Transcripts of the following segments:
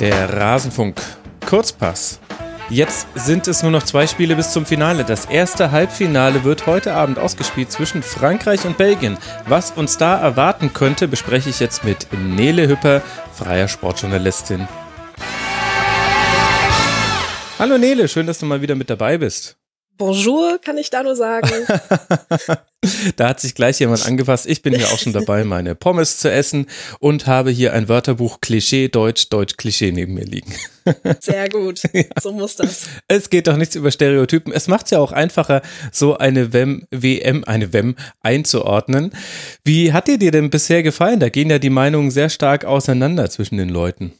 Der Rasenfunk Kurzpass. Jetzt sind es nur noch zwei Spiele bis zum Finale. Das erste Halbfinale wird heute Abend ausgespielt zwischen Frankreich und Belgien. Was uns da erwarten könnte, bespreche ich jetzt mit Nele Hüpper, freier Sportjournalistin. Hallo Nele, schön, dass du mal wieder mit dabei bist. Bonjour, kann ich da nur sagen. da hat sich gleich jemand angefasst. Ich bin hier auch schon dabei, meine Pommes zu essen und habe hier ein Wörterbuch Klischee Deutsch, Deutsch Klischee neben mir liegen. Sehr gut. Ja. So muss das. Es geht doch nichts über Stereotypen. Es macht es ja auch einfacher, so eine WEM, WM, eine WEM einzuordnen. Wie hat dir dir denn bisher gefallen? Da gehen ja die Meinungen sehr stark auseinander zwischen den Leuten.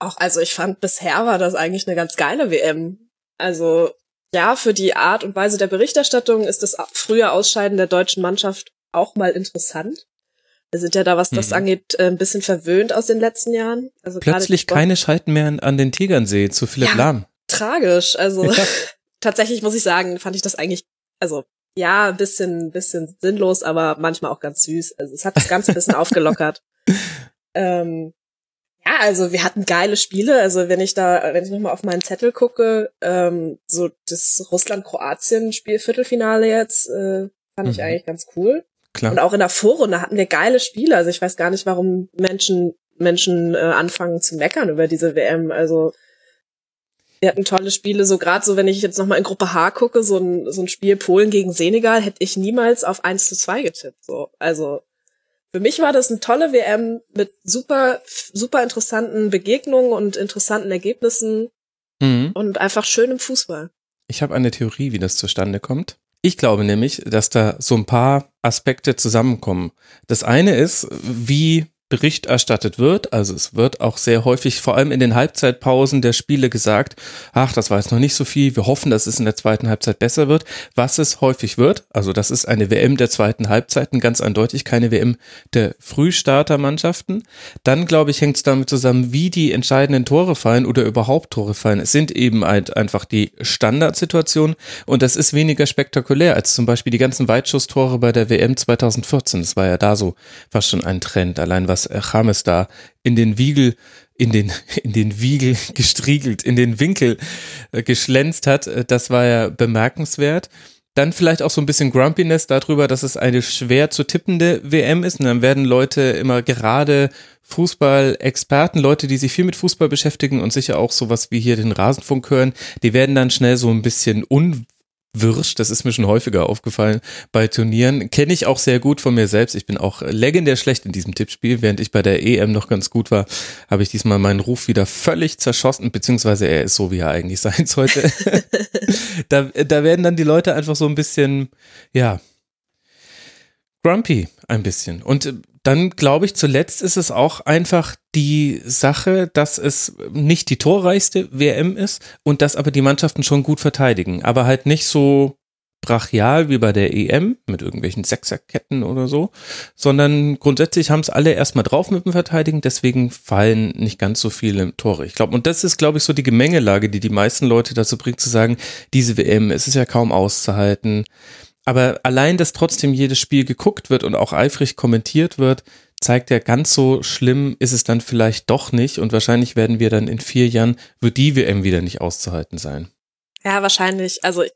Auch, also ich fand bisher war das eigentlich eine ganz geile WM. Also ja, für die Art und Weise der Berichterstattung ist das frühe Ausscheiden der deutschen Mannschaft auch mal interessant. Wir sind ja da, was das mhm. angeht, äh, ein bisschen verwöhnt aus den letzten Jahren. Also Plötzlich keine Schalten mehr an den Tegernsee zu Philipp ja, Lahm. Tragisch. Also ja. tatsächlich muss ich sagen, fand ich das eigentlich, also ja, ein bisschen, bisschen sinnlos, aber manchmal auch ganz süß. Also es hat das Ganze ein bisschen aufgelockert. Ähm, ja, also wir hatten geile Spiele. Also wenn ich da, wenn ich nochmal auf meinen Zettel gucke, ähm, so das Russland-Kroatien-Spiel Viertelfinale jetzt, äh, fand mhm. ich eigentlich ganz cool. Klar. Und auch in der Vorrunde hatten wir geile Spiele. Also ich weiß gar nicht, warum Menschen Menschen äh, anfangen zu meckern über diese WM. Also wir hatten tolle Spiele, so gerade so, wenn ich jetzt nochmal in Gruppe H gucke, so ein, so ein Spiel Polen gegen Senegal, hätte ich niemals auf 1 zu 2 getippt. So. Also für mich war das eine tolle WM mit super, super interessanten Begegnungen und interessanten Ergebnissen mhm. und einfach schönem Fußball. Ich habe eine Theorie, wie das zustande kommt. Ich glaube nämlich, dass da so ein paar Aspekte zusammenkommen. Das eine ist, wie Bericht erstattet wird. Also es wird auch sehr häufig, vor allem in den Halbzeitpausen der Spiele gesagt, ach, das war jetzt noch nicht so viel, wir hoffen, dass es in der zweiten Halbzeit besser wird. Was es häufig wird, also das ist eine WM der zweiten Halbzeiten, ganz eindeutig keine WM der Frühstartermannschaften. Dann, glaube ich, hängt es damit zusammen, wie die entscheidenden Tore fallen oder überhaupt Tore fallen. Es sind eben einfach die Standardsituationen und das ist weniger spektakulär als zum Beispiel die ganzen Weitschusstore bei der WM 2014. Das war ja da so fast schon ein Trend, allein was dass James da in den Wiegel in den, in den Wiegel gestriegelt, in den Winkel äh, geschlänzt hat. Äh, das war ja bemerkenswert. Dann vielleicht auch so ein bisschen Grumpiness darüber, dass es eine schwer zu tippende WM ist. Und dann werden Leute immer gerade Fußball-Experten, Leute, die sich viel mit Fußball beschäftigen und sicher auch sowas wie hier den Rasenfunk hören, die werden dann schnell so ein bisschen un Wirsch, das ist mir schon häufiger aufgefallen bei Turnieren. Kenne ich auch sehr gut von mir selbst. Ich bin auch legendär schlecht in diesem Tippspiel. Während ich bei der EM noch ganz gut war, habe ich diesmal meinen Ruf wieder völlig zerschossen, beziehungsweise er ist so, wie er eigentlich sein sollte. da, da werden dann die Leute einfach so ein bisschen, ja, grumpy ein bisschen. Und dann glaube ich, zuletzt ist es auch einfach die Sache, dass es nicht die torreichste WM ist und dass aber die Mannschaften schon gut verteidigen, aber halt nicht so brachial wie bei der EM mit irgendwelchen Sechserketten oder so, sondern grundsätzlich haben es alle erstmal drauf mit dem Verteidigen, deswegen fallen nicht ganz so viele Tore. Ich glaube, und das ist, glaube ich, so die Gemengelage, die die meisten Leute dazu bringt zu sagen, diese WM, es ist ja kaum auszuhalten. Aber allein, dass trotzdem jedes Spiel geguckt wird und auch eifrig kommentiert wird, zeigt ja, ganz so schlimm ist es dann vielleicht doch nicht. Und wahrscheinlich werden wir dann in vier Jahren, wird die WM wieder nicht auszuhalten sein. Ja, wahrscheinlich. Also ich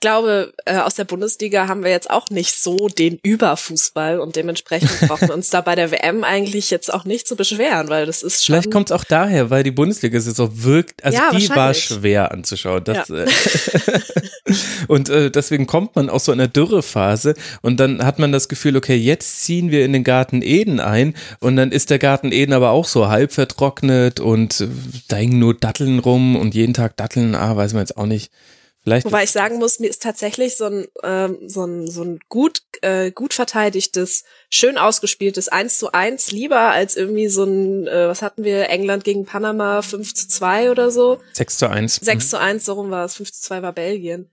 glaube, äh, aus der Bundesliga haben wir jetzt auch nicht so den Überfußball und dementsprechend brauchen wir uns da bei der WM eigentlich jetzt auch nicht zu beschweren, weil das ist schon. Vielleicht kommt es auch daher, weil die Bundesliga-Saison wirkt, also ja, die war schwer anzuschauen. Das, ja. äh, und äh, deswegen kommt man aus so einer Dürrephase und dann hat man das Gefühl, okay, jetzt ziehen wir in den Garten Eden ein und dann ist der Garten Eden aber auch so halb vertrocknet und äh, da hängen nur Datteln rum und jeden Tag Datteln, ah, weiß man jetzt auch nicht Vielleicht Wobei ich sagen muss, mir ist tatsächlich so ein, ähm, so ein, so ein gut, äh, gut verteidigtes, schön ausgespieltes 1 zu 1 lieber als irgendwie so ein, äh, was hatten wir, England gegen Panama 5 zu 2 oder so. 6 zu 1. 6 mhm. zu 1, so rum war es, 5 zu 2 war Belgien.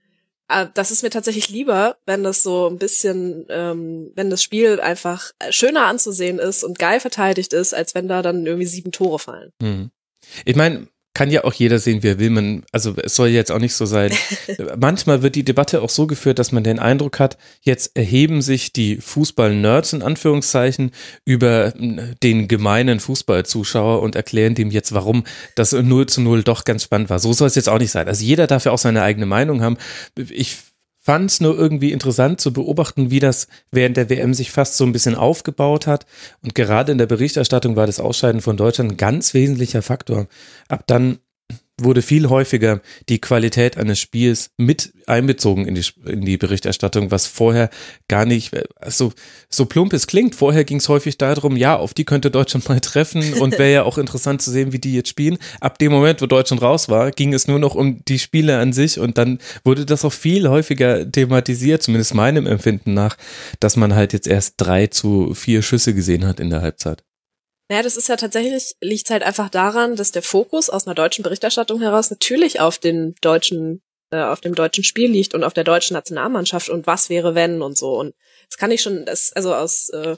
Äh, das ist mir tatsächlich lieber, wenn das so ein bisschen, ähm, wenn das Spiel einfach schöner anzusehen ist und geil verteidigt ist, als wenn da dann irgendwie sieben Tore fallen. Mhm. Ich meine, kann ja auch jeder sehen, wie er will. Man, also es soll jetzt auch nicht so sein. Manchmal wird die Debatte auch so geführt, dass man den Eindruck hat, jetzt erheben sich die Fußball-Nerds in Anführungszeichen über den gemeinen Fußballzuschauer und erklären dem jetzt, warum das 0 zu 0 doch ganz spannend war. So soll es jetzt auch nicht sein. Also jeder darf ja auch seine eigene Meinung haben. Ich fand es nur irgendwie interessant zu beobachten, wie das während der WM sich fast so ein bisschen aufgebaut hat. Und gerade in der Berichterstattung war das Ausscheiden von Deutschland ein ganz wesentlicher Faktor. Ab dann wurde viel häufiger die Qualität eines Spiels mit einbezogen in die, in die Berichterstattung, was vorher gar nicht, also so plump es klingt, vorher ging es häufig darum, ja, auf die könnte Deutschland mal treffen und wäre ja auch interessant zu sehen, wie die jetzt spielen. Ab dem Moment, wo Deutschland raus war, ging es nur noch um die Spiele an sich und dann wurde das auch viel häufiger thematisiert, zumindest meinem Empfinden nach, dass man halt jetzt erst drei zu vier Schüsse gesehen hat in der Halbzeit. Naja, das ist ja tatsächlich, liegt halt einfach daran, dass der Fokus aus einer deutschen Berichterstattung heraus natürlich auf den deutschen, äh, auf dem deutschen Spiel liegt und auf der deutschen Nationalmannschaft und was wäre wenn und so. Und das kann ich schon, das, also aus äh,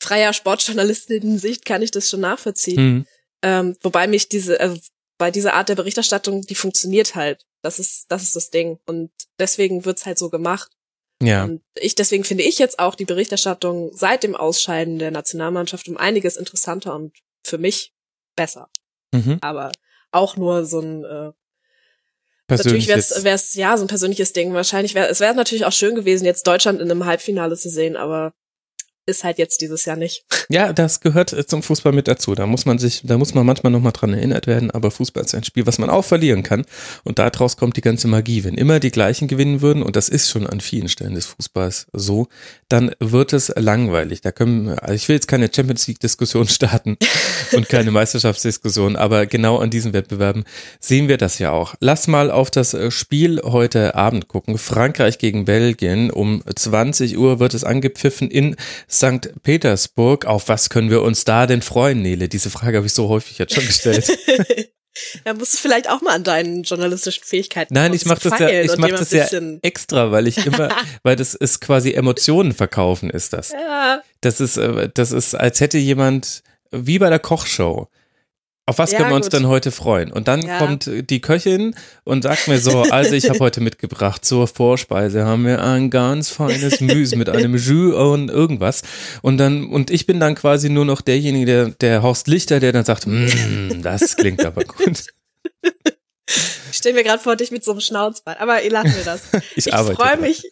freier Sportjournalistin-Sicht kann ich das schon nachvollziehen. Mhm. Ähm, wobei mich diese, äh, bei dieser Art der Berichterstattung, die funktioniert halt. Das ist, das ist das Ding. Und deswegen wird's halt so gemacht. Ja. Und ich, deswegen finde ich jetzt auch die Berichterstattung seit dem Ausscheiden der Nationalmannschaft um einiges interessanter und für mich besser. Mhm. Aber auch nur so ein äh, Natürlich wäre es ja so ein persönliches Ding. Wahrscheinlich wäre es wäre natürlich auch schön gewesen, jetzt Deutschland in einem Halbfinale zu sehen, aber ist halt jetzt dieses Jahr nicht. Ja, das gehört äh, zum Fußball mit dazu. Da muss man sich, da muss man manchmal nochmal dran erinnert werden, aber Fußball ist ein Spiel, was man auch verlieren kann. Und daraus kommt die ganze Magie. Wenn immer die gleichen gewinnen würden, und das ist schon an vielen Stellen des Fußballs so, dann wird es langweilig. Da können, also ich will jetzt keine Champions League-Diskussion starten und keine Meisterschaftsdiskussion, aber genau an diesen Wettbewerben sehen wir das ja auch. Lass mal auf das äh, Spiel heute Abend gucken. Frankreich gegen Belgien. Um 20 Uhr wird es angepfiffen in St. Petersburg. Auf was können wir uns da denn freuen, Nele? Diese Frage habe ich so häufig jetzt schon gestellt. Ja, musst du vielleicht auch mal an deinen journalistischen Fähigkeiten Nein, ich mache das ja, ich mach das ja extra, weil ich immer, weil das ist quasi Emotionen verkaufen, ist das. Ja. Das ist, äh, das ist, als hätte jemand, wie bei der Kochshow, auf was ja, können wir uns gut. denn heute freuen? Und dann ja. kommt die Köchin und sagt mir so, also ich habe heute mitgebracht zur Vorspeise haben wir ein ganz feines Müs mit einem Jus und irgendwas. Und dann, und ich bin dann quasi nur noch derjenige, der, der Horst Lichter, der dann sagt, mm, das klingt aber gut. Ich stelle mir gerade vor dich mit so einem Schnauzbart, aber ihr lacht mir das. Ich, ich freue mich.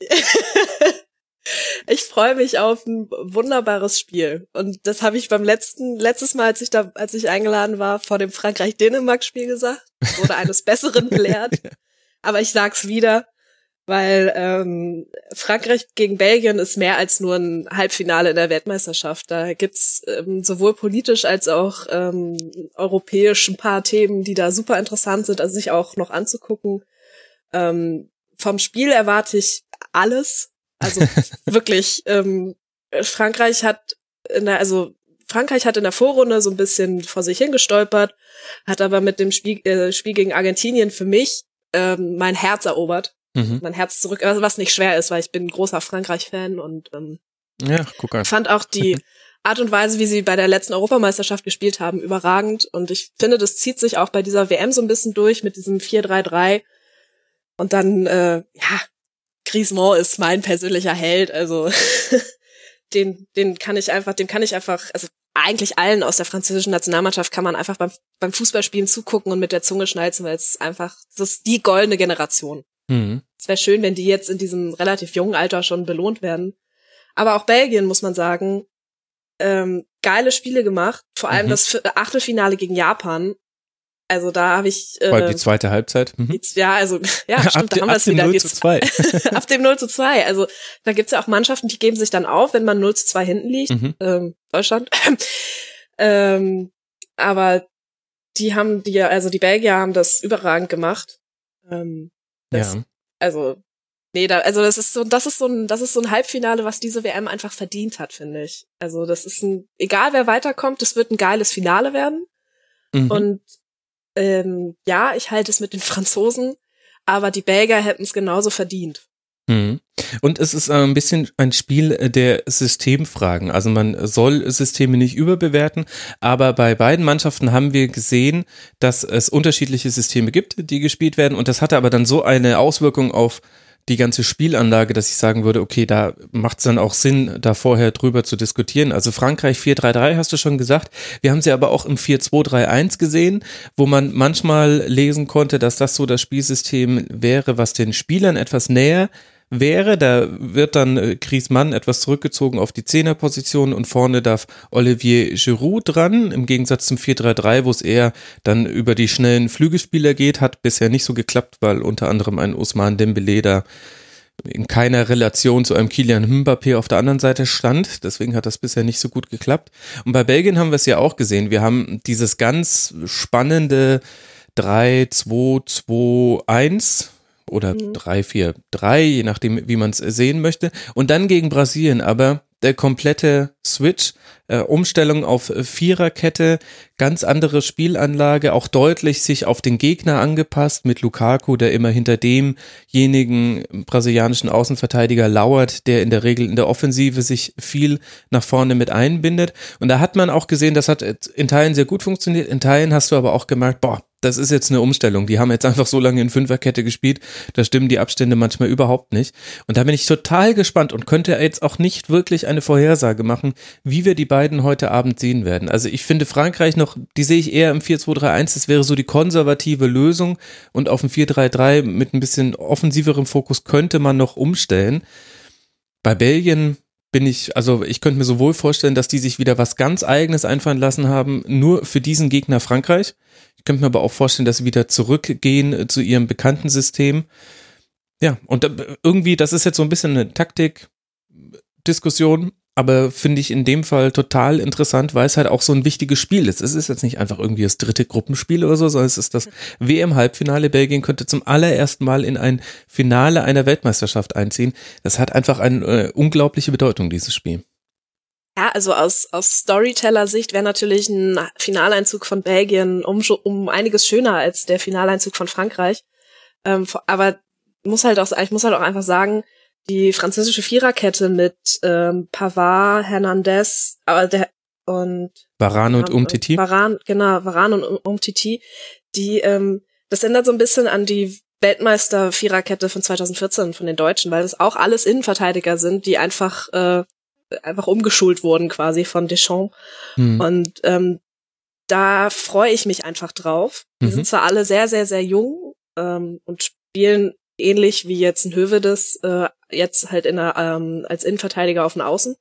Ich freue mich auf ein wunderbares Spiel. Und das habe ich beim letzten, letztes Mal, als ich da, als ich eingeladen war, vor dem Frankreich-Dänemark-Spiel gesagt. Wurde eines Besseren belehrt. Aber ich sag's wieder, weil ähm, Frankreich gegen Belgien ist mehr als nur ein Halbfinale in der Weltmeisterschaft. Da gibt's ähm, sowohl politisch als auch ähm, europäisch ein paar Themen, die da super interessant sind, also sich auch noch anzugucken. Ähm, vom Spiel erwarte ich alles. Also wirklich, ähm, Frankreich hat in der, also Frankreich hat in der Vorrunde so ein bisschen vor sich hingestolpert, hat aber mit dem Spiel, äh, Spiel gegen Argentinien für mich ähm, mein Herz erobert. Mhm. Mein Herz zurück, was nicht schwer ist, weil ich bin ein großer Frankreich-Fan und ähm, ja, guck an. fand auch die Art und Weise, wie sie bei der letzten Europameisterschaft gespielt haben, überragend. Und ich finde, das zieht sich auch bei dieser WM so ein bisschen durch mit diesem 4-3-3. Und dann, äh, ja, Griezmann ist mein persönlicher Held, also den, den kann ich einfach, dem kann ich einfach, also eigentlich allen aus der französischen Nationalmannschaft kann man einfach beim, beim Fußballspielen zugucken und mit der Zunge schnalzen, weil es einfach, das ist die goldene Generation. Mhm. Es wäre schön, wenn die jetzt in diesem relativ jungen Alter schon belohnt werden. Aber auch Belgien, muss man sagen, ähm, geile Spiele gemacht. Vor allem mhm. das Achtelfinale gegen Japan also da habe ich. Äh, die zweite Halbzeit. Mhm. Ja, also ja, stimmt, ab, da haben wir es wieder. 0 zu 2. ab dem 0 zu 2. Also da gibt's ja auch Mannschaften, die geben sich dann auf, wenn man 0 zu 2 hinten liegt. Mhm. Ähm, Deutschland. ähm, aber die haben die, also die Belgier haben das überragend gemacht. Ähm, das, ja. Also nee, da, also das ist so, das ist so ein, das ist so ein Halbfinale, was diese WM einfach verdient hat, finde ich. Also das ist ein, egal wer weiterkommt, das wird ein geiles Finale werden. Mhm. Und ähm, ja, ich halte es mit den Franzosen, aber die Belgier hätten es genauso verdient. Mhm. Und es ist ein bisschen ein Spiel der Systemfragen. Also man soll Systeme nicht überbewerten, aber bei beiden Mannschaften haben wir gesehen, dass es unterschiedliche Systeme gibt, die gespielt werden. Und das hatte aber dann so eine Auswirkung auf die ganze Spielanlage, dass ich sagen würde, okay, da macht es dann auch Sinn, da vorher drüber zu diskutieren. Also Frankreich 4-3-3 hast du schon gesagt. Wir haben sie aber auch im 4-2-3-1 gesehen, wo man manchmal lesen konnte, dass das so das Spielsystem wäre, was den Spielern etwas näher wäre. Da wird dann äh, Griezmann etwas zurückgezogen auf die Zehnerposition und vorne darf Olivier Giroud dran. Im Gegensatz zum 4-3-3, wo es eher dann über die schnellen Flügelspieler geht, hat bisher nicht so geklappt, weil unter anderem ein Usman Dembele da in keiner Relation zu einem Kilian Mbappé auf der anderen Seite stand. Deswegen hat das bisher nicht so gut geklappt. Und bei Belgien haben wir es ja auch gesehen. Wir haben dieses ganz spannende 3, 2, 2, 1 oder mhm. 3, 4, 3, je nachdem, wie man es sehen möchte. Und dann gegen Brasilien, aber der komplette Switch, äh, Umstellung auf Viererkette, ganz andere Spielanlage, auch deutlich sich auf den Gegner angepasst mit Lukaku, der immer hinter demjenigen brasilianischen Außenverteidiger lauert, der in der Regel in der Offensive sich viel nach vorne mit einbindet. Und da hat man auch gesehen, das hat in Teilen sehr gut funktioniert, in Teilen hast du aber auch gemerkt, boah, das ist jetzt eine Umstellung. Die haben jetzt einfach so lange in Fünferkette gespielt, da stimmen die Abstände manchmal überhaupt nicht. Und da bin ich total gespannt und könnte jetzt auch nicht wirklich eine Vorhersage machen, wie wir die beiden heute Abend sehen werden. Also ich finde Frankreich noch, die sehe ich eher im 4-2-3-1, das wäre so die konservative Lösung und auf dem 4-3-3 mit ein bisschen offensiverem Fokus könnte man noch umstellen. Bei Belgien bin ich, also ich könnte mir sowohl vorstellen, dass die sich wieder was ganz eigenes einfallen lassen haben, nur für diesen Gegner Frankreich. Ich könnte mir aber auch vorstellen, dass sie wieder zurückgehen zu ihrem bekannten System. Ja, und irgendwie, das ist jetzt so ein bisschen eine Taktik-Diskussion, aber finde ich in dem Fall total interessant, weil es halt auch so ein wichtiges Spiel ist. Es ist jetzt nicht einfach irgendwie das dritte Gruppenspiel oder so, sondern es ist das WM-Halbfinale. Belgien könnte zum allerersten Mal in ein Finale einer Weltmeisterschaft einziehen. Das hat einfach eine äh, unglaubliche Bedeutung, dieses Spiel. Ja, also aus, aus Storyteller-Sicht wäre natürlich ein Finaleinzug von Belgien um, um einiges schöner als der Finaleinzug von Frankreich. Ähm, aber muss halt auch, ich muss halt auch einfach sagen, die französische Viererkette mit ähm, Pavard, Hernandez, aber der und Varan und Umtiti. Varan, genau, Varan und Umtiti, die ähm, das ändert so ein bisschen an die Weltmeister Viererkette von 2014 von den Deutschen, weil das auch alles Innenverteidiger sind, die einfach äh, einfach umgeschult wurden quasi von Deschamps. Hm. Und ähm, da freue ich mich einfach drauf. Die mhm. sind zwar alle sehr, sehr, sehr jung ähm, und spielen ähnlich wie jetzt ein Hövedes, äh, jetzt halt in der, ähm, als Innenverteidiger auf den Außen.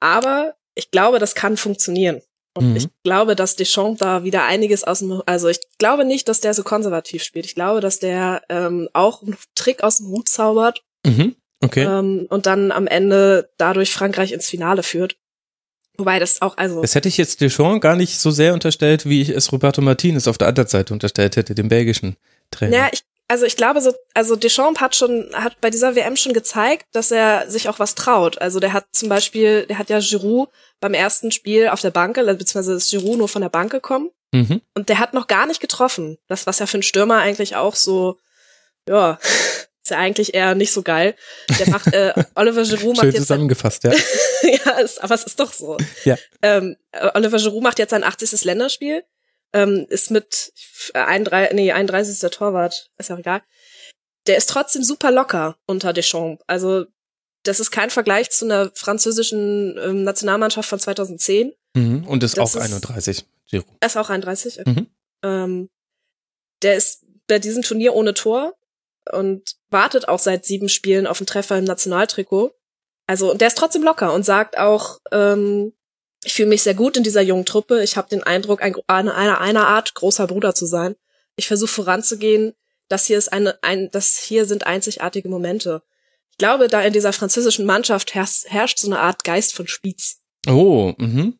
Aber ich glaube, das kann funktionieren. Und mhm. ich glaube, dass Deschamps da wieder einiges aus dem, also ich glaube nicht, dass der so konservativ spielt. Ich glaube, dass der ähm, auch einen Trick aus dem Hut zaubert. Mhm. Okay. Ähm, und dann am Ende dadurch Frankreich ins Finale führt. Wobei das auch, also. Das hätte ich jetzt Deschamps gar nicht so sehr unterstellt, wie ich es Roberto Martinez auf der anderen Seite unterstellt hätte, dem belgischen Trainer. Ja, ich also ich glaube so, also Deschamps hat schon, hat bei dieser WM schon gezeigt, dass er sich auch was traut. Also der hat zum Beispiel, der hat ja Giroud beim ersten Spiel auf der Bank, also beziehungsweise ist Giroud nur von der Bank gekommen. Mhm. Und der hat noch gar nicht getroffen. Das, was ja für einen Stürmer eigentlich auch so, ja, ist ja eigentlich eher nicht so geil. Der macht, äh, Oliver Giroud macht Schön jetzt. zusammengefasst, ja. ja, ist, aber es ist doch so. Ja. Ähm, Oliver Giroud macht jetzt sein 80. Länderspiel ähm, ist mit 31, nee, 31 ist der Torwart, ist ja auch egal. Der ist trotzdem super locker unter Deschamps. Also das ist kein Vergleich zu einer französischen ähm, Nationalmannschaft von 2010. Mhm, und ist das auch ist, 31, Giro. Ist auch 31. Okay. Mhm. Ähm, der ist bei diesem Turnier ohne Tor und wartet auch seit sieben Spielen auf einen Treffer im Nationaltrikot. Also, und der ist trotzdem locker und sagt auch, ähm, ich fühle mich sehr gut in dieser jungen Truppe. Ich habe den Eindruck, ein, eine, eine, eine Art großer Bruder zu sein. Ich versuche voranzugehen. Das hier ist eine, ein, das hier sind einzigartige Momente. Ich glaube, da in dieser französischen Mannschaft herrscht, herrscht so eine Art Geist von Spitz. Oh, mhm.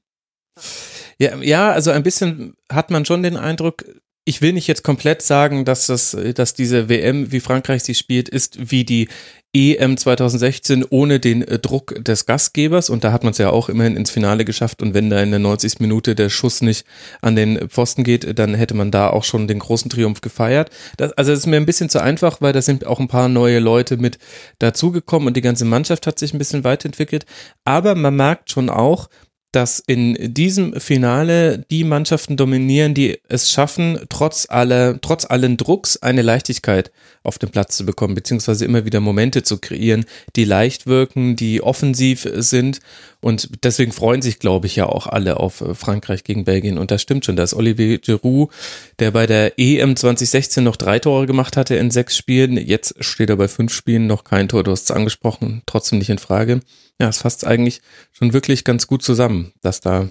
Ja, ja, also ein bisschen hat man schon den Eindruck, ich will nicht jetzt komplett sagen, dass das, dass diese WM, wie Frankreich sie spielt, ist wie die EM 2016 ohne den äh, Druck des Gastgebers und da hat man es ja auch immerhin ins Finale geschafft und wenn da in der 90. Minute der Schuss nicht an den Pfosten geht, dann hätte man da auch schon den großen Triumph gefeiert. Das, also es ist mir ein bisschen zu einfach, weil da sind auch ein paar neue Leute mit dazugekommen und die ganze Mannschaft hat sich ein bisschen weiterentwickelt, aber man merkt schon auch, dass in diesem Finale die Mannschaften dominieren, die es schaffen, trotz aller, trotz allen Drucks eine Leichtigkeit auf den Platz zu bekommen, beziehungsweise immer wieder Momente zu kreieren, die leicht wirken, die offensiv sind. Und deswegen freuen sich, glaube ich, ja auch alle auf äh, Frankreich gegen Belgien. Und das stimmt schon, dass Olivier Giroud, der bei der EM 2016 noch drei Tore gemacht hatte in sechs Spielen, jetzt steht er bei fünf Spielen noch kein Tor, du hast es angesprochen, trotzdem nicht in Frage ja, es fasst eigentlich schon wirklich ganz gut zusammen, dass da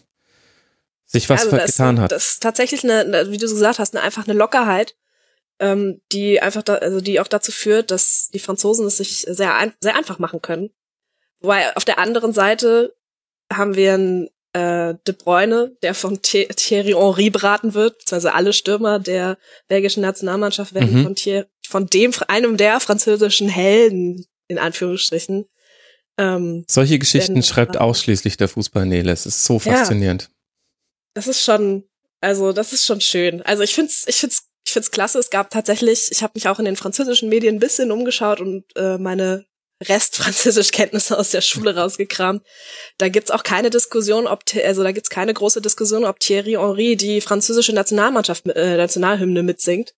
sich was also getan hat. Das ist tatsächlich eine, wie du so gesagt hast, eine, einfach eine Lockerheit, ähm, die einfach da, also die auch dazu führt, dass die Franzosen es sich sehr, ein, sehr einfach machen können. Wobei auf der anderen Seite haben wir einen äh, De Bruyne, der von Thierry Henry beraten wird, beziehungsweise alle Stürmer der belgischen Nationalmannschaft werden mhm. von, von dem, einem der französischen Helden, in Anführungsstrichen, ähm, Solche Geschichten schreibt ausschließlich der Fußballnele. Es ist so faszinierend. Ja, das ist schon, also das ist schon schön. Also ich find's, ich find's, ich find's klasse. Es gab tatsächlich, ich habe mich auch in den französischen Medien ein bisschen umgeschaut und äh, meine Restfranzösischkenntnisse aus der Schule rausgekramt. Da gibt's auch keine Diskussion, ob also da gibt's keine große Diskussion, ob Thierry Henry die französische Nationalmannschaft äh, Nationalhymne mitsingt.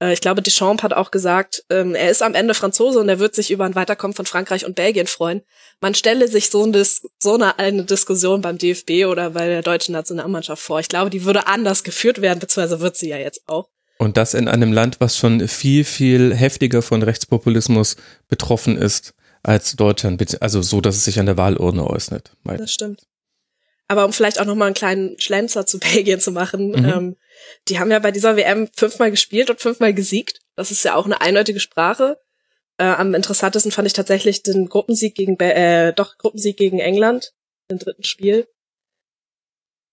Äh, ich glaube, Deschamps hat auch gesagt, ähm, er ist am Ende Franzose und er wird sich über ein Weiterkommen von Frankreich und Belgien freuen. Man stelle sich so, ein so eine, eine Diskussion beim DFB oder bei der deutschen Nationalmannschaft vor. Ich glaube, die würde anders geführt werden, beziehungsweise wird sie ja jetzt auch. Und das in einem Land, was schon viel, viel heftiger von Rechtspopulismus betroffen ist als Deutschland, also so, dass es sich an der Wahlurne äußert. Das stimmt. Aber um vielleicht auch noch mal einen kleinen Schlenzer zu Belgien zu machen, mhm. ähm, die haben ja bei dieser WM fünfmal gespielt und fünfmal gesiegt. Das ist ja auch eine eindeutige Sprache. Äh, am interessantesten fand ich tatsächlich den Gruppensieg gegen, Be äh, doch Gruppensieg gegen England im dritten Spiel.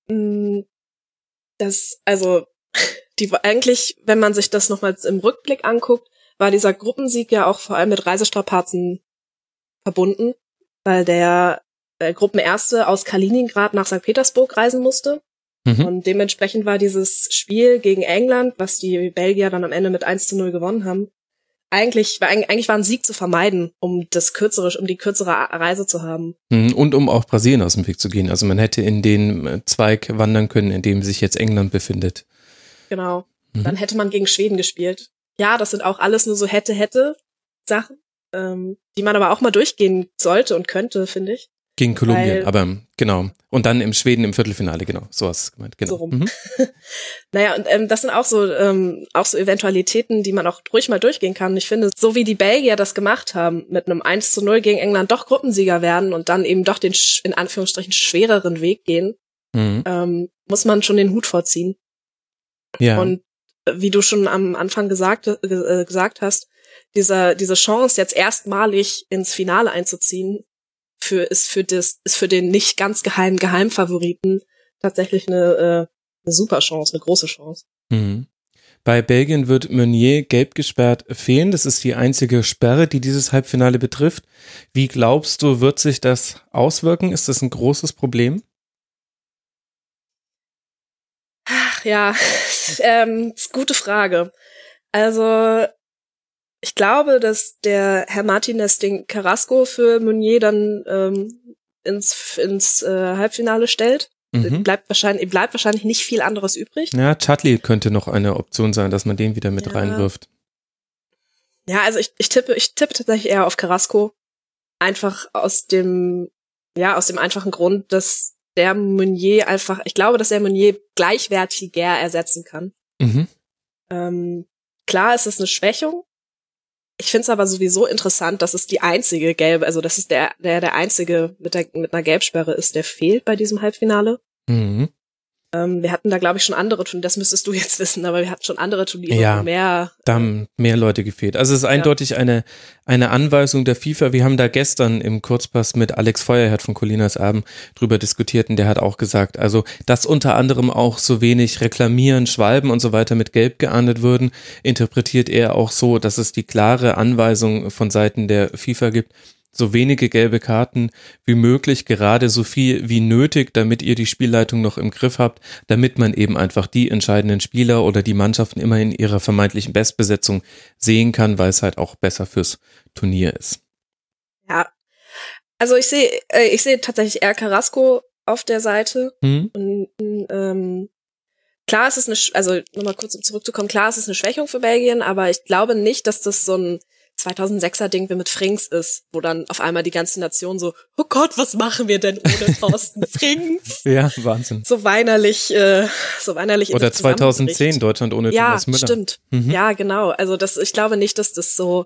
Mm, das, also, die eigentlich, wenn man sich das nochmals im Rückblick anguckt, war dieser Gruppensieg ja auch vor allem mit Reisestrapazen verbunden, weil der äh, Gruppenerste aus Kaliningrad nach St. Petersburg reisen musste. Mhm. Und dementsprechend war dieses Spiel gegen England, was die Belgier dann am Ende mit 1 zu 0 gewonnen haben, eigentlich, war, eigentlich war ein Sieg zu vermeiden, um das kürzere, um die kürzere Reise zu haben. Mhm. Und um auch Brasilien aus dem Weg zu gehen. Also man hätte in den äh, Zweig wandern können, in dem sich jetzt England befindet. Genau. Mhm. Dann hätte man gegen Schweden gespielt. Ja, das sind auch alles nur so hätte, hätte Sachen, ähm, die man aber auch mal durchgehen sollte und könnte, finde ich. Gegen Kolumbien, Weil, aber genau. Und dann im Schweden im Viertelfinale, genau. So hast du gemeint. Genau. So rum. Mhm. naja, und ähm, das sind auch so, ähm, auch so Eventualitäten, die man auch ruhig mal durchgehen kann. Ich finde, so wie die Belgier das gemacht haben, mit einem 1 zu 0 gegen England doch Gruppensieger werden und dann eben doch den, in Anführungsstrichen, schwereren Weg gehen, mhm. ähm, muss man schon den Hut vorziehen. Ja. Und äh, wie du schon am Anfang gesagt, äh, gesagt hast, dieser, diese Chance, jetzt erstmalig ins Finale einzuziehen, für, ist für das, ist für den nicht ganz geheimen Geheimfavoriten tatsächlich eine, äh, eine super Chance, eine große Chance. Mhm. Bei Belgien wird Meunier gelb gesperrt fehlen. Das ist die einzige Sperre, die dieses Halbfinale betrifft. Wie glaubst du, wird sich das auswirken? Ist das ein großes Problem? Ach ja, ähm, gute Frage. Also ich glaube, dass der Herr Martinez den Carrasco für Meunier dann ähm, ins, ins äh, Halbfinale stellt. Mhm. Bleibt wahrscheinlich, bleibt wahrscheinlich nicht viel anderes übrig. Ja, Chudley könnte noch eine Option sein, dass man den wieder mit ja. reinwirft. Ja, also ich, ich tippe, ich tippe tatsächlich eher auf Carrasco. Einfach aus dem, ja, aus dem einfachen Grund, dass der Meunier einfach, ich glaube, dass der Meunier gleichwertiger ersetzen kann. Mhm. Ähm, klar ist es eine Schwächung, ich finde es aber sowieso interessant, dass es die einzige gelbe, also das ist der, der der einzige mit, der, mit einer Gelbsperre ist, der fehlt bei diesem Halbfinale. Mhm. Ähm, wir hatten da, glaube ich, schon andere Turniere, das müsstest du jetzt wissen, aber wir hatten schon andere Turniere, ja, mehr. Da haben mehr Leute gefehlt. Also es ist eindeutig ja. eine, eine Anweisung der FIFA. Wir haben da gestern im Kurzpass mit Alex Feuerherd von Colinas Abend drüber diskutiert und der hat auch gesagt, also dass unter anderem auch so wenig Reklamieren, Schwalben und so weiter mit Gelb geahndet würden, interpretiert er auch so, dass es die klare Anweisung von Seiten der FIFA gibt, so wenige gelbe Karten wie möglich, gerade so viel wie nötig, damit ihr die Spielleitung noch im Griff habt, damit man eben einfach die entscheidenden Spieler oder die Mannschaften immer in ihrer vermeintlichen Bestbesetzung sehen kann, weil es halt auch besser fürs Turnier ist. Ja, also ich sehe, äh, ich sehe tatsächlich eher Carrasco auf der Seite mhm. und ähm, klar ist es eine, also nochmal kurz um zurückzukommen, klar ist es eine Schwächung für Belgien, aber ich glaube nicht, dass das so ein 2006er Ding wie mit Frings ist, wo dann auf einmal die ganze Nation so, oh Gott, was machen wir denn ohne Thorsten Frings? ja, Wahnsinn. So weinerlich, äh, so weinerlich. Oder 2010 Deutschland ohne ja, Thomas Müller. Ja, stimmt. Mhm. Ja, genau. Also das, ich glaube nicht, dass das so,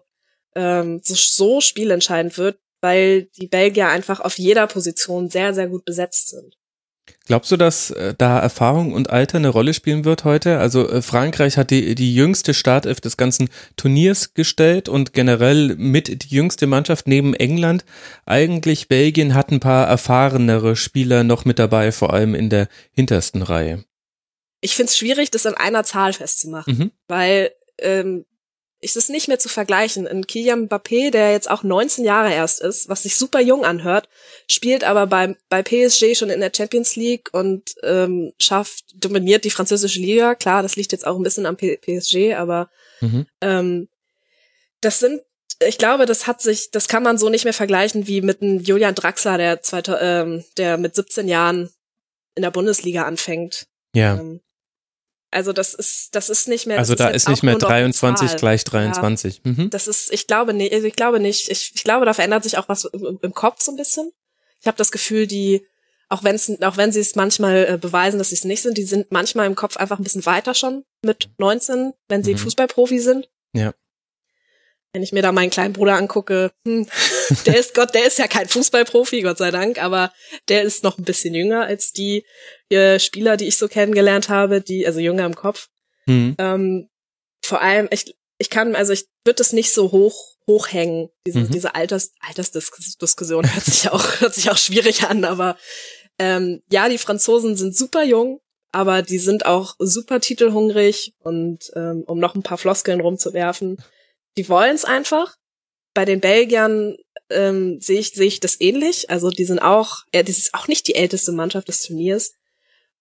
ähm, so, so spielentscheidend wird, weil die Belgier einfach auf jeder Position sehr, sehr gut besetzt sind. Glaubst du, dass äh, da Erfahrung und Alter eine Rolle spielen wird heute? Also äh, Frankreich hat die, die jüngste Startelf des ganzen Turniers gestellt und generell mit die jüngste Mannschaft neben England. Eigentlich Belgien hat ein paar erfahrenere Spieler noch mit dabei, vor allem in der hintersten Reihe. Ich finde es schwierig, das an einer Zahl festzumachen, mhm. weil ähm, ist es nicht mehr zu vergleichen. Ein Kylian Mbappé, der jetzt auch 19 Jahre erst ist, was sich super jung anhört, spielt aber bei, bei PSG schon in der Champions League und ähm, schafft, dominiert die französische Liga. Klar, das liegt jetzt auch ein bisschen am P PSG, aber mhm. ähm, das sind, ich glaube, das hat sich, das kann man so nicht mehr vergleichen wie mit einem Julian Draxler, der, zweite, ähm, der mit 17 Jahren in der Bundesliga anfängt. Ja. Ähm, also das ist, das ist nicht mehr. Also da ist nicht mehr 23 gleich 23. Ja, mhm. Das ist, ich glaube nicht, ich glaube nicht. Ich, ich glaube, da verändert sich auch was im, im Kopf so ein bisschen. Ich habe das Gefühl, die, auch wenn es, auch wenn sie es manchmal äh, beweisen, dass sie es nicht sind, die sind manchmal im Kopf einfach ein bisschen weiter schon mit 19, wenn sie mhm. Fußballprofi sind. Ja. Wenn ich mir da meinen kleinen Bruder angucke, hm, der ist Gott, der ist ja kein Fußballprofi, Gott sei Dank, aber der ist noch ein bisschen jünger als die äh, Spieler, die ich so kennengelernt habe, die, also jünger im Kopf. Mhm. Ähm, vor allem, ich, ich kann, also ich würde es nicht so hoch hochhängen, diese, mhm. diese Alters, Altersdiskussion hört sich auch, hört sich auch schwierig an, aber ähm, ja, die Franzosen sind super jung, aber die sind auch super titelhungrig und ähm, um noch ein paar Floskeln rumzuwerfen, die wollen es einfach. Bei den Belgiern ähm, sehe ich, sehe ich das ähnlich. Also die sind auch, äh, das ist auch nicht die älteste Mannschaft des Turniers.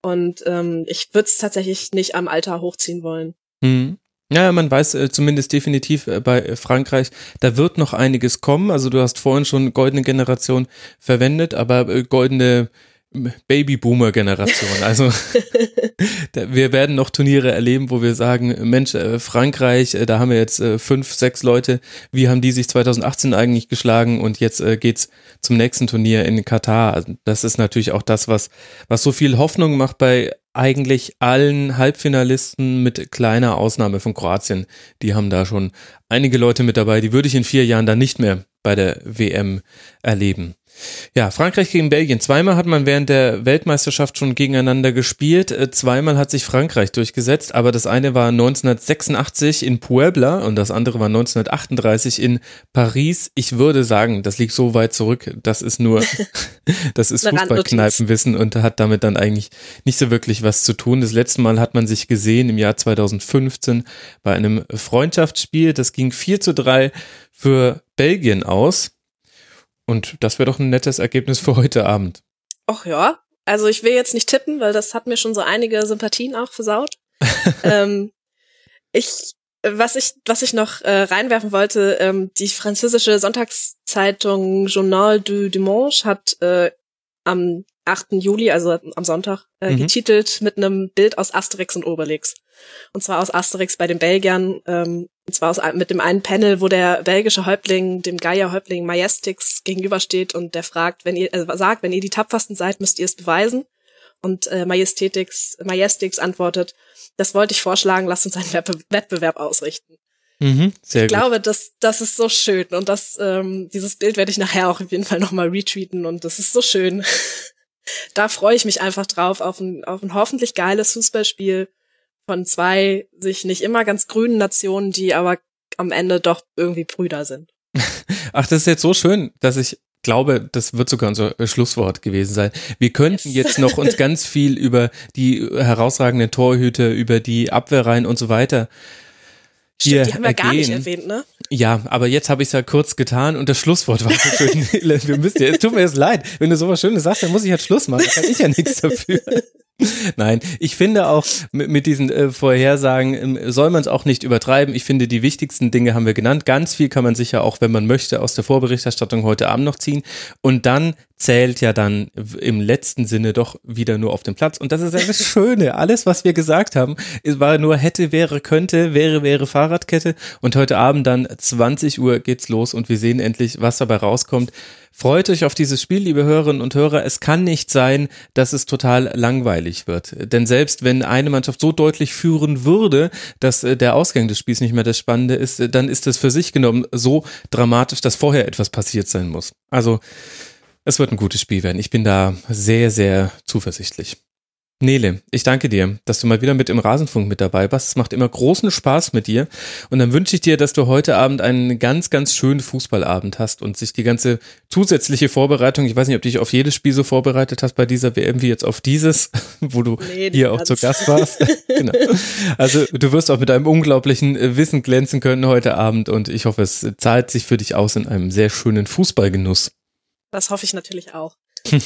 Und ähm, ich würde es tatsächlich nicht am Alter hochziehen wollen. Mhm. Ja, man weiß äh, zumindest definitiv äh, bei Frankreich, da wird noch einiges kommen. Also du hast vorhin schon goldene Generation verwendet, aber äh, goldene Babyboomer-Generation. Also wir werden noch Turniere erleben, wo wir sagen, Mensch, äh, Frankreich, äh, da haben wir jetzt äh, fünf, sechs Leute, wie haben die sich 2018 eigentlich geschlagen und jetzt geht's zum nächsten Turnier in Katar. Also das ist natürlich auch das, was, was so viel Hoffnung macht bei eigentlich allen Halbfinalisten mit kleiner Ausnahme von Kroatien. Die haben da schon einige Leute mit dabei, die würde ich in vier Jahren dann nicht mehr bei der WM erleben. Ja, Frankreich gegen Belgien. Zweimal hat man während der Weltmeisterschaft schon gegeneinander gespielt. Äh, zweimal hat sich Frankreich durchgesetzt, aber das eine war 1986 in Puebla und das andere war 1938 in Paris. Ich würde sagen, das liegt so weit zurück, das ist nur, das ist Fußballkneipenwissen und hat damit dann eigentlich nicht so wirklich was zu tun. Das letzte Mal hat man sich gesehen im Jahr 2015 bei einem Freundschaftsspiel. Das ging 4 zu 3 für Belgien aus. Und das wäre doch ein nettes Ergebnis für heute Abend. Ach ja, also ich will jetzt nicht tippen, weil das hat mir schon so einige Sympathien auch versaut. ähm, ich, was ich, was ich noch äh, reinwerfen wollte, ähm, die französische Sonntagszeitung Journal du Dimanche hat äh, am 8. Juli, also am Sonntag, äh, mhm. getitelt mit einem Bild aus Asterix und Obelix. Und zwar aus Asterix bei den Belgiern, ähm, und zwar aus, mit dem einen Panel, wo der belgische Häuptling dem Geier-Häuptling Majestix gegenübersteht und der fragt, wenn ihr, äh, sagt, wenn ihr die tapfersten seid, müsst ihr es beweisen. Und äh, Majestatix, Majestix antwortet, das wollte ich vorschlagen, lasst uns einen Wettbewerb ausrichten. Mhm, sehr ich gut. glaube, das, das ist so schön und das, ähm, dieses Bild werde ich nachher auch auf jeden Fall nochmal retweeten und das ist so schön. da freue ich mich einfach drauf, auf ein, auf ein hoffentlich geiles Fußballspiel von zwei sich nicht immer ganz grünen Nationen, die aber am Ende doch irgendwie Brüder sind. Ach, das ist jetzt so schön, dass ich glaube, das wird sogar unser Schlusswort gewesen sein. Wir könnten yes. jetzt noch uns ganz viel über die herausragenden Torhüter, über die Abwehrreihen und so weiter hier Stimmt, die haben wir gar nicht erwähnt, ne? Ja, aber jetzt habe ich es ja kurz getan und das Schlusswort war so schön. wir müssen ja, es tut mir jetzt leid, wenn du sowas Schönes sagst, dann muss ich halt Schluss machen. Da kann ich ja nichts dafür. Nein, ich finde auch mit, mit diesen äh, Vorhersagen ähm, soll man es auch nicht übertreiben. Ich finde, die wichtigsten Dinge haben wir genannt. Ganz viel kann man sicher auch, wenn man möchte, aus der Vorberichterstattung heute Abend noch ziehen. Und dann zählt ja dann im letzten Sinne doch wieder nur auf dem Platz. Und das ist ja das Schöne. Alles, was wir gesagt haben, war nur hätte, wäre, könnte, wäre, wäre Fahrradkette. Und heute Abend dann 20 Uhr geht's los und wir sehen endlich, was dabei rauskommt. Freut euch auf dieses Spiel, liebe Hörerinnen und Hörer. Es kann nicht sein, dass es total langweilig wird. Denn selbst wenn eine Mannschaft so deutlich führen würde, dass äh, der Ausgang des Spiels nicht mehr das Spannende ist, äh, dann ist es für sich genommen so dramatisch, dass vorher etwas passiert sein muss. Also, es wird ein gutes Spiel werden. Ich bin da sehr, sehr zuversichtlich. Nele, ich danke dir, dass du mal wieder mit im Rasenfunk mit dabei warst. Es macht immer großen Spaß mit dir. Und dann wünsche ich dir, dass du heute Abend einen ganz, ganz schönen Fußballabend hast und sich die ganze zusätzliche Vorbereitung, ich weiß nicht, ob du dich auf jedes Spiel so vorbereitet hast bei dieser WM wie jetzt auf dieses, wo du nee, hier auch zu Gast warst. genau. Also du wirst auch mit einem unglaublichen Wissen glänzen können heute Abend und ich hoffe, es zahlt sich für dich aus in einem sehr schönen Fußballgenuss. Das hoffe ich natürlich auch.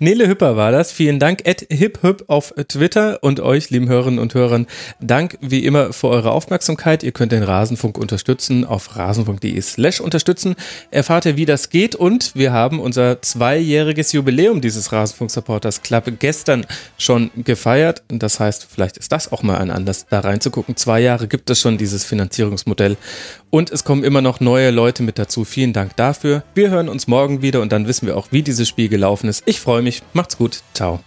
Nele Hüpper war das. Vielen Dank, at hiphüp auf Twitter und euch, lieben Hörerinnen und Hörern, Dank wie immer für eure Aufmerksamkeit. Ihr könnt den Rasenfunk unterstützen auf rasenfunk.de slash unterstützen. Erfahrt ihr, wie das geht und wir haben unser zweijähriges Jubiläum dieses Rasenfunk-Supporters Club gestern schon gefeiert. Das heißt, vielleicht ist das auch mal ein Anlass, da reinzugucken. Zwei Jahre gibt es schon dieses Finanzierungsmodell und es kommen immer noch neue Leute mit dazu. Vielen Dank dafür. Wir hören uns morgen wieder und dann wissen wir auch, wie dieses Spiel gelaufen ist. Ich freue mich. Macht's gut. Ciao.